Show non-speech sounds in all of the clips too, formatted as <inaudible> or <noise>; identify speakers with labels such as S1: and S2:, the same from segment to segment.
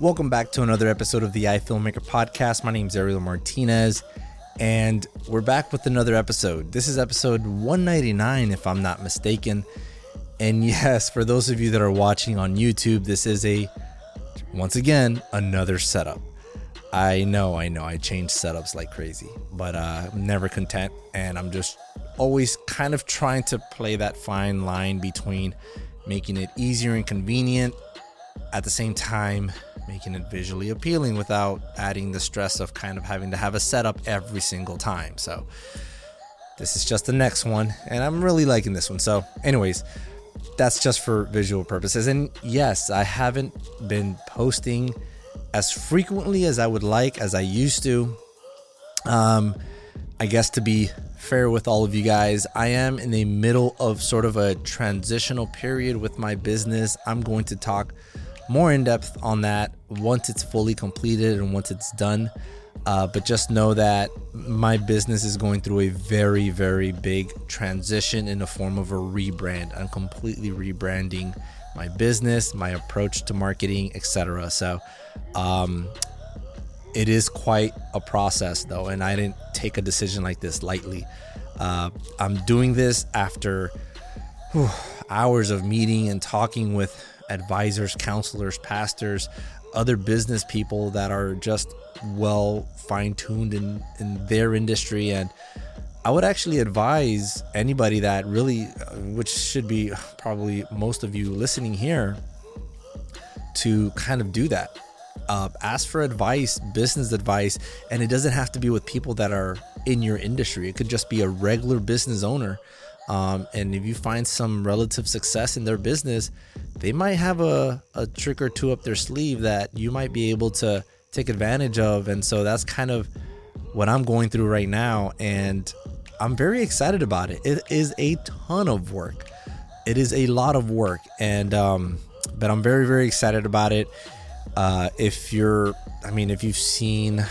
S1: Welcome back to another episode of the iFilmmaker podcast. My name is Ariel Martinez, and we're back with another episode. This is episode 199, if I'm not mistaken. And <laughs> yes, for those of you that are watching on YouTube, this is a, once again, another setup. I know, I know, I change setups like crazy, but uh, I'm never content, and I'm just always kind of trying to play that fine line between making it easier and convenient at the same time making it visually appealing without adding the stress of kind of having to have a setup every single time. So this is just the next one, and I'm really liking this one. So, anyways, that's just for visual purposes. And yes, I haven't been posting as frequently as I would like as I used to. Um, I guess to be fair with all of you guys, I am in the middle of sort of a transitional period with my business. I'm going to talk more in depth on that once it's fully completed and once it's done. Uh, but just know that my business is going through a very, very big transition in the form of a rebrand. I'm completely rebranding my business, my approach to marketing, etc. So, um, it is quite a process, though, and I didn't take a decision like this lightly. Uh, I'm doing this after whew, hours of meeting and talking with advisors, counselors, pastors, other business people that are just well fine tuned in, in their industry. And I would actually advise anybody that really, uh, which should be probably most of you listening here, to kind of do that. Uh, ask for advice, business advice, and it doesn't have to be with people that are in your industry. It could just be a regular business owner um, and if you find some relative success in their business, they might have a, a trick or two up their sleeve that you might be able to take advantage of. And so that's kind of what I'm going through right now. And I'm very excited about it. It is a ton of work. It is a lot of work. And, um, but I'm very, very excited about it. Uh, if you're, I mean, if you've seen,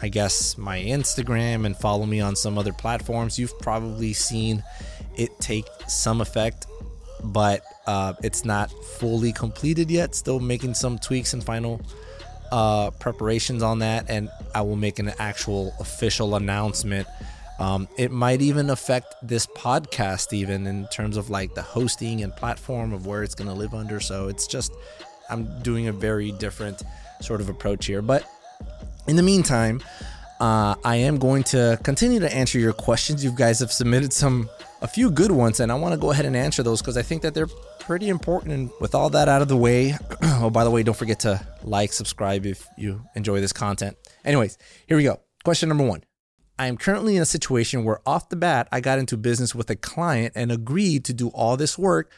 S1: I guess, my Instagram and follow me on some other platforms, you've probably seen it take some effect, but uh, it's not fully completed yet. Still making some tweaks and final uh, preparations on that, and I will make an actual official announcement. Um, it might even affect this podcast, even in terms of like the hosting and platform of where it's going to live under. So it's just, I'm doing a very different sort of approach here. But in the meantime, uh, I am going to continue to answer your questions. You guys have submitted some a few good ones, and I want to go ahead and answer those because I think that they're pretty important. And with all that out of the way, <clears throat> oh, by the way, don't forget to like, subscribe if you enjoy this content. Anyways, here we go. Question number one. I am currently in a situation where off the bat, I got into business with a client and agreed to do all this work.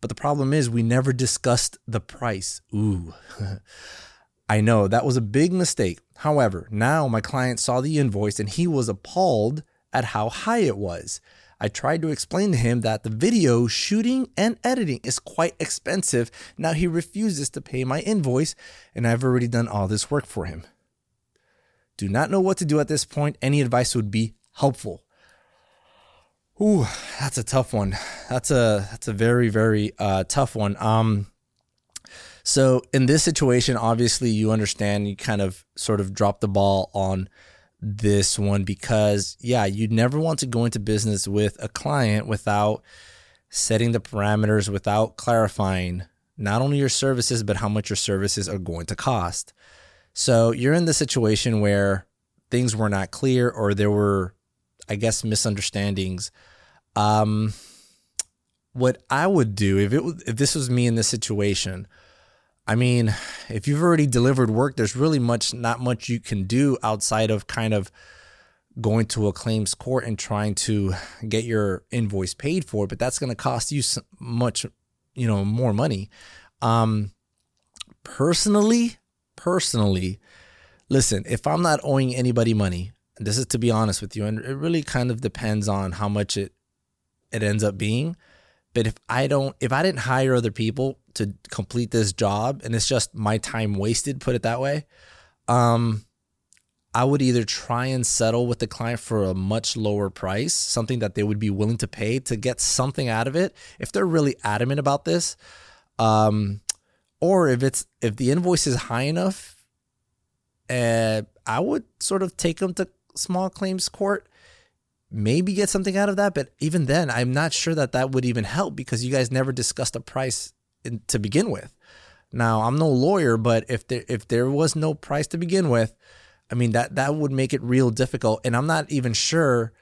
S1: But the problem is, we never discussed the price. Ooh. <laughs> I know that was a big mistake. However, now my client saw the invoice and he was appalled at how high it was. I tried to explain to him that the video shooting and editing is quite expensive. Now he refuses to pay my invoice, and I've already done all this work for him. Do not know what to do at this point. Any advice would be helpful. Ooh, that's a tough one. That's a that's a very very uh, tough one. Um, so in this situation, obviously you understand you kind of sort of drop the ball on this one because, yeah, you never want to go into business with a client without setting the parameters, without clarifying not only your services, but how much your services are going to cost. So you're in the situation where things were not clear or there were, I guess, misunderstandings. Um, what I would do if it if this was me in this situation, I mean, if you've already delivered work, there's really much not much you can do outside of kind of going to a claims court and trying to get your invoice paid for, but that's going to cost you much, you know, more money. Um personally, personally, listen, if I'm not owing anybody money, this is to be honest with you, and it really kind of depends on how much it it ends up being. But if I don't, if I didn't hire other people to complete this job and it's just my time wasted, put it that way, um, I would either try and settle with the client for a much lower price, something that they would be willing to pay to get something out of it if they're really adamant about this. Um, or if it's if the invoice is high enough, uh, I would sort of take them to small claims court, maybe get something out of that. But even then, I'm not sure that that would even help because you guys never discussed a price in, to begin with. Now, I'm no lawyer, but if there if there was no price to begin with, I mean that that would make it real difficult. And I'm not even sure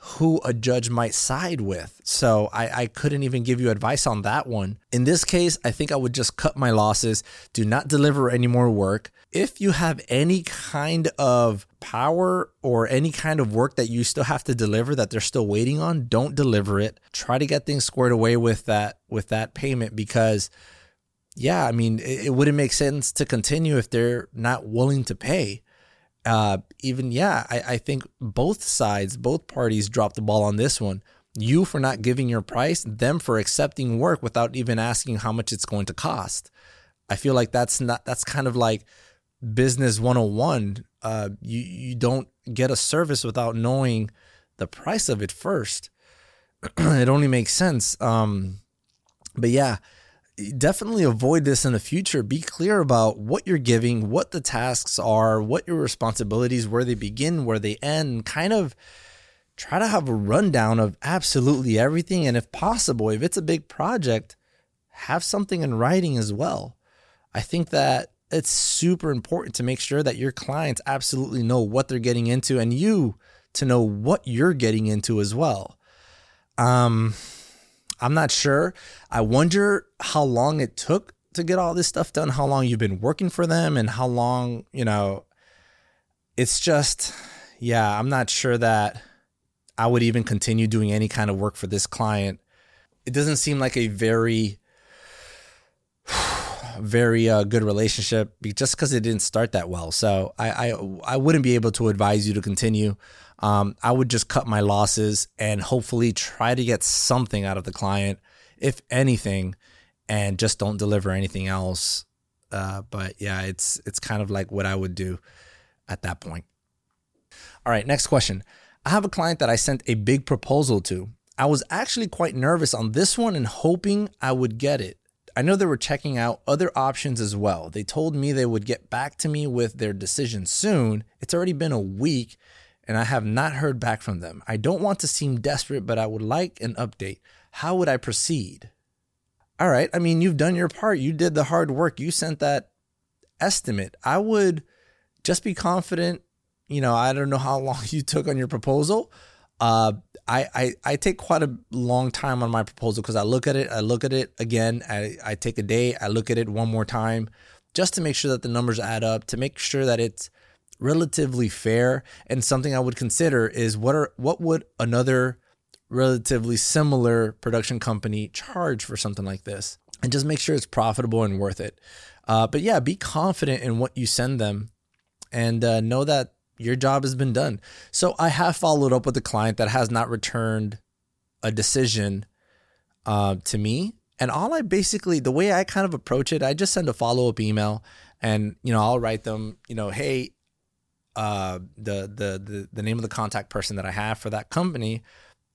S1: who a judge might side with. So I, I couldn't even give you advice on that one. In this case, I think I would just cut my losses, do not deliver any more work. If you have any kind of power or any kind of work that you still have to deliver that they're still waiting on, don't deliver it. Try to get things squared away with that with that payment because yeah, I mean, it, it wouldn't make sense to continue if they're not willing to pay uh, even yeah, I, I think both sides, both parties dropped the ball on this one. You for not giving your price, them for accepting work without even asking how much it's going to cost. I feel like that's not that's kind of like business 101. Uh, you you don't get a service without knowing the price of it first. <clears throat> it only makes sense. Um, but yeah, definitely avoid this in the future. Be clear about what you're giving, what the tasks are, what your responsibilities, where they begin, where they end, kind of try to have a rundown of absolutely everything. And if possible, if it's a big project, have something in writing as well. I think that it's super important to make sure that your clients absolutely know what they're getting into and you to know what you're getting into as well. Um, I'm not sure. I wonder how long it took to get all this stuff done, how long you've been working for them, and how long, you know, it's just, yeah, I'm not sure that I would even continue doing any kind of work for this client. It doesn't seem like a very, <sighs> very uh, good relationship just because it didn't start that well. So I, I, I wouldn't be able to advise you to continue um, I would just cut my losses and hopefully try to get something out of the client, if anything, and just don't deliver anything else. Uh, but yeah, it's it's kind of like what I would do at that point. All right, next question. I have a client that I sent a big proposal to. I was actually quite nervous on this one and hoping I would get it. I know they were checking out other options as well. They told me they would get back to me with their decision soon. It's already been a week and I have not heard back from them. I don't want to seem desperate, but I would like an update. How would I proceed? All right. I mean, you've done your part. You did the hard work. You sent that estimate. I would just be confident. You know, I don't know how long <laughs> you took on your proposal. Uh, I, I, I take quite a long time on my proposal because I look at it, I look at it again, I, I take a day, I look at it one more time just to make sure that the numbers add up, to make sure that it's relatively fair and something I would consider is what are what would another relatively similar production company charge for something like this? And just make sure it's profitable and worth it. Uh, but yeah be confident in what you send them and uh, know that your job has been done. So i have followed up with a client that has not returned a decision uh, to me. And all i basically the way i kind of approach it i just send a follow-up email and you know i'll write them you know hey uh, the, the the the name of the contact person that I have for that company.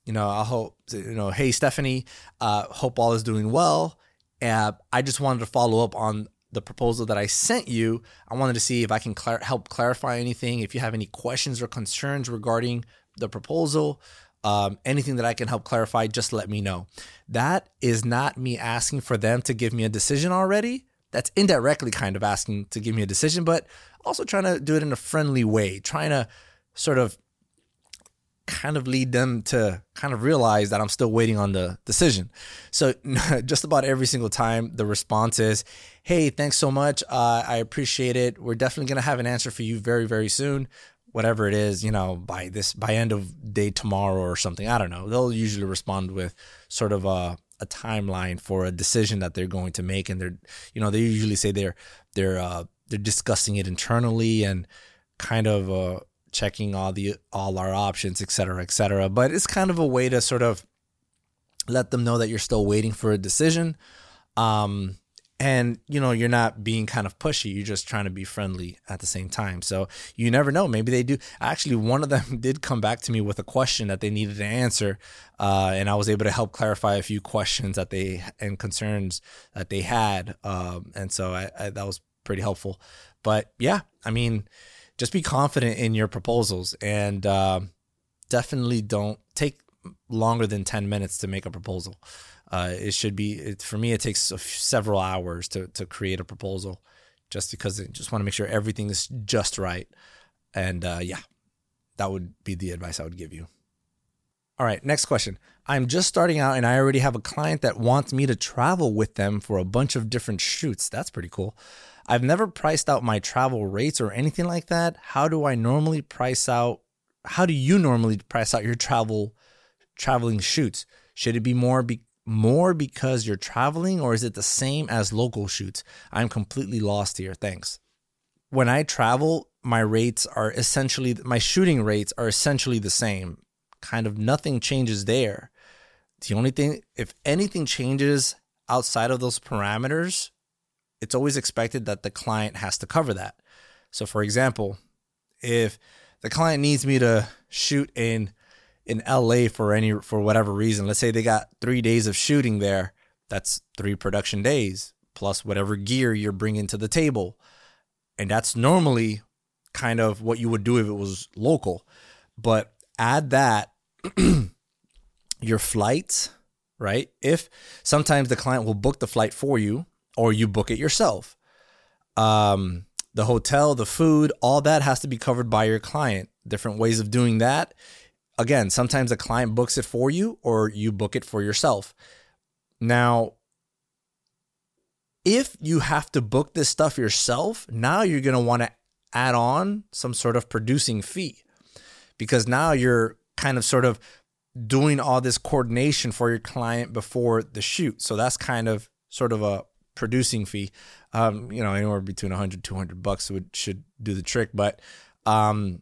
S1: You know, I hope you know. Hey, Stephanie, uh, hope all is doing well. Uh, I just wanted to follow up on the proposal that I sent you. I wanted to see if I can clar- help clarify anything. If you have any questions or concerns regarding the proposal, um, anything that I can help clarify, just let me know. That is not me asking for them to give me a decision already. That's indirectly kind of asking to give me a decision, but also trying to do it in a friendly way, trying to sort of kind of lead them to kind of realize that I'm still waiting on the decision. So <laughs> just about every single time the response is, "Hey, thanks so much. Uh, I appreciate it. We're definitely gonna have an answer for you very, very soon. Whatever it is, you know, by this by end of day tomorrow or something. I don't know. They'll usually respond with sort of a a timeline for a decision that they're going to make, and they're, you know, they usually say they're they're uh, they're discussing it internally and kind of uh, checking all the all our options, et cetera, et cetera. But it's kind of a way to sort of let them know that you're still waiting for a decision. Um, and you know you're not being kind of pushy. You're just trying to be friendly at the same time. So you never know. Maybe they do. Actually one of them <laughs> did come back to me with a question that they needed to answer uh, and i was able to help clarify a few questions that they and concerns that they had. Um, and so I, I, that was pretty helpful but yeah i mean just be confident in your proposals and uh, definitely don't take longer than 10 minutes to make a proposal uh, it should be it, for me. It takes several hours to to create a proposal, just because I just want to make sure everything is just right. And uh, yeah, that would be the advice I would give you. All right, next question. I'm just starting out and I already have a client that wants me to travel with them for a bunch of different shoots. That's pretty cool. I've never priced out my travel rates or anything like that. How do I normally price out how do you normally price out your travel traveling shoots? Should it be more be, more because you're traveling or is it the same as local shoots? I'm completely lost here. Thanks. When I travel, my rates are essentially, my shooting rates are essentially the same. Kind of nothing changes there. The only thing, if anything changes outside of those parameters, it's always expected that the client has to cover that. So, for example, if the client needs me to shoot in in LA for any for whatever reason. Let's say they got 3 days of shooting there. That's 3 production days plus whatever gear you're bringing to the table. And that's normally kind of what you would do if it was local. But add that <clears throat> your flights, right? If sometimes the client will book the flight for you or you book it yourself. Um the hotel, the food, all that has to be covered by your client. Different ways of doing that again, sometimes a client books it for you or you book it for yourself. Now, if you have to book this stuff yourself, now you're going to want to add on some sort of producing fee because now you're kind of sort of doing all this coordination for your client before the shoot. So that's kind of sort of a producing fee. Um, you know, anywhere between 100 200 bucks would should do the trick, but um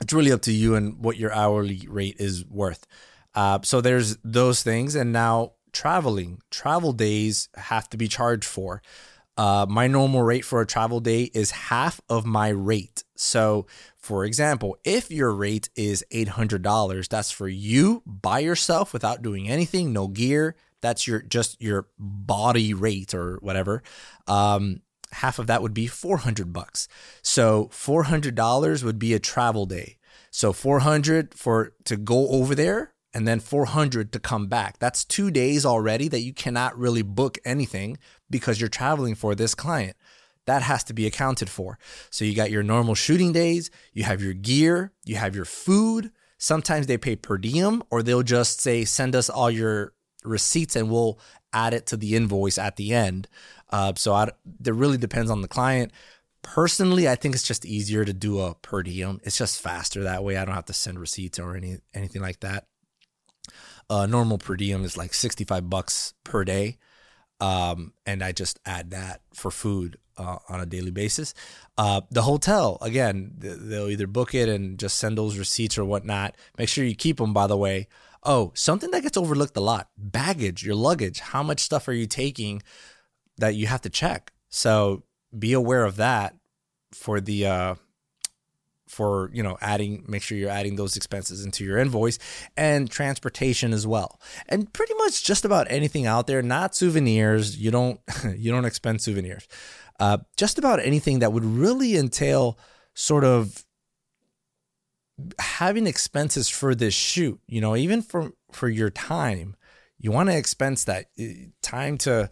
S1: it's really up to you and what your hourly rate is worth. Uh, so there's those things, and now traveling, travel days have to be charged for. Uh, my normal rate for a travel day is half of my rate. So, for example, if your rate is $800, that's for you by yourself without doing anything, no gear. That's your just your body rate or whatever. Um, half of that would be 400 bucks. So $400 would be a travel day. So 400 for to go over there and then 400 to come back. That's 2 days already that you cannot really book anything because you're traveling for this client. That has to be accounted for. So you got your normal shooting days, you have your gear, you have your food. Sometimes they pay per diem or they'll just say send us all your receipts and we'll add it to the invoice at the end. Uh, so I, it really depends on the client. Personally, I think it's just easier to do a per diem. It's just faster that way. I don't have to send receipts or any anything like that. Uh, normal per diem is like 65 bucks per day. Um, and I just add that for food uh, on a daily basis. Uh, the hotel, again, they'll either book it and just send those receipts or whatnot. Make sure you keep them, by the way. Oh, something that gets overlooked a lot baggage, your luggage. How much stuff are you taking that you have to check? So be aware of that for the uh, for you know adding make sure you're adding those expenses into your invoice and transportation as well and pretty much just about anything out there not souvenirs you don't <laughs> you don't expend souvenirs uh, just about anything that would really entail sort of having expenses for this shoot you know even for for your time you want to expense that eh, time to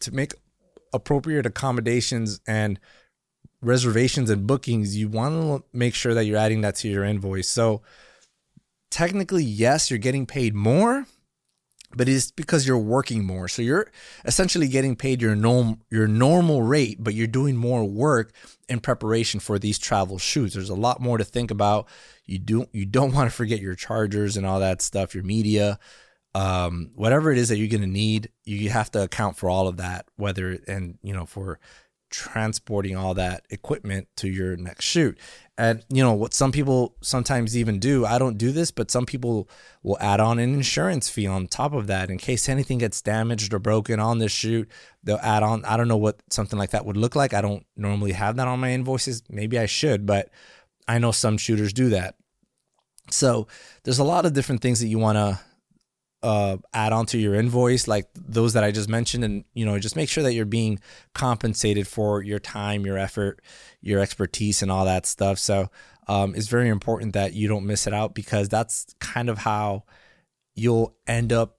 S1: to make appropriate accommodations and reservations and bookings, you want to make sure that you're adding that to your invoice. So technically, yes, you're getting paid more, but it's because you're working more. So you're essentially getting paid your norm your normal rate, but you're doing more work in preparation for these travel shoots. There's a lot more to think about. You do you don't <laughs> want to forget your chargers and all that stuff, your media, um, whatever it is that you're going to need, you have to account for all of that, whether, and, you know, for transporting all that equipment to your next shoot. And you know what some people sometimes even do, I don't do this, but some people will add on an insurance fee on top of that in case anything gets damaged or broken on this shoot. They'll add on I don't know what something like that would look like. I don't normally have that on my invoices. Maybe I should, but I know some shooters do that. So, there's a lot of different things that you want to uh, add on to your invoice, like those that I just mentioned, and you know, just make sure that you're being compensated for your time, your effort, your expertise, and all that stuff. So um, it's very important that you don't miss it out because that's kind of how you'll end up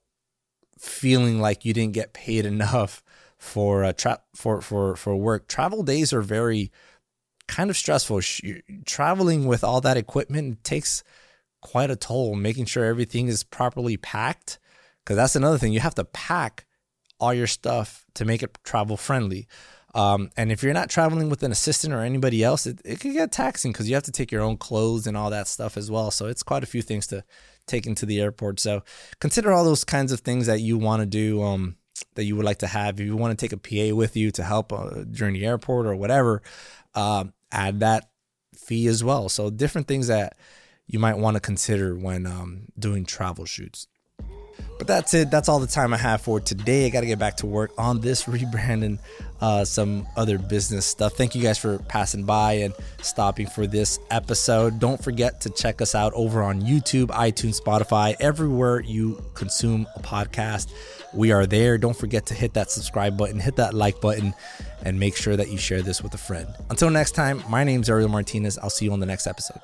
S1: feeling like you didn't get paid enough for uh, tra- for for for work. Travel days are very kind of stressful. Traveling with all that equipment takes quite a toll making sure everything is properly packed because that's another thing. You have to pack all your stuff to make it travel friendly. Um, and if you're not traveling with an assistant or anybody else it, it can get taxing because you have to take your own clothes and all that stuff as well. So it's quite a few things to take into the airport. So consider all those kinds of things that you want to do um, that you would like to have. If you want to take a pa with you to help uh, during the airport or whatever uh, add that fee as well. So different things that you might want to consider when um, doing travel shoots. But that's it. That's all the time I have for today. I got to get back to work on this <laughs> rebrand and uh, some other business stuff. Thank you guys for passing by and stopping for this episode. Don't forget to check us out over on YouTube, iTunes, Spotify, everywhere you consume a podcast. We are there. Don't forget to hit that subscribe button, hit that like button, and make sure that you share this with a friend. Until next time, my name is Ariel Martinez. I'll see you on the next episode.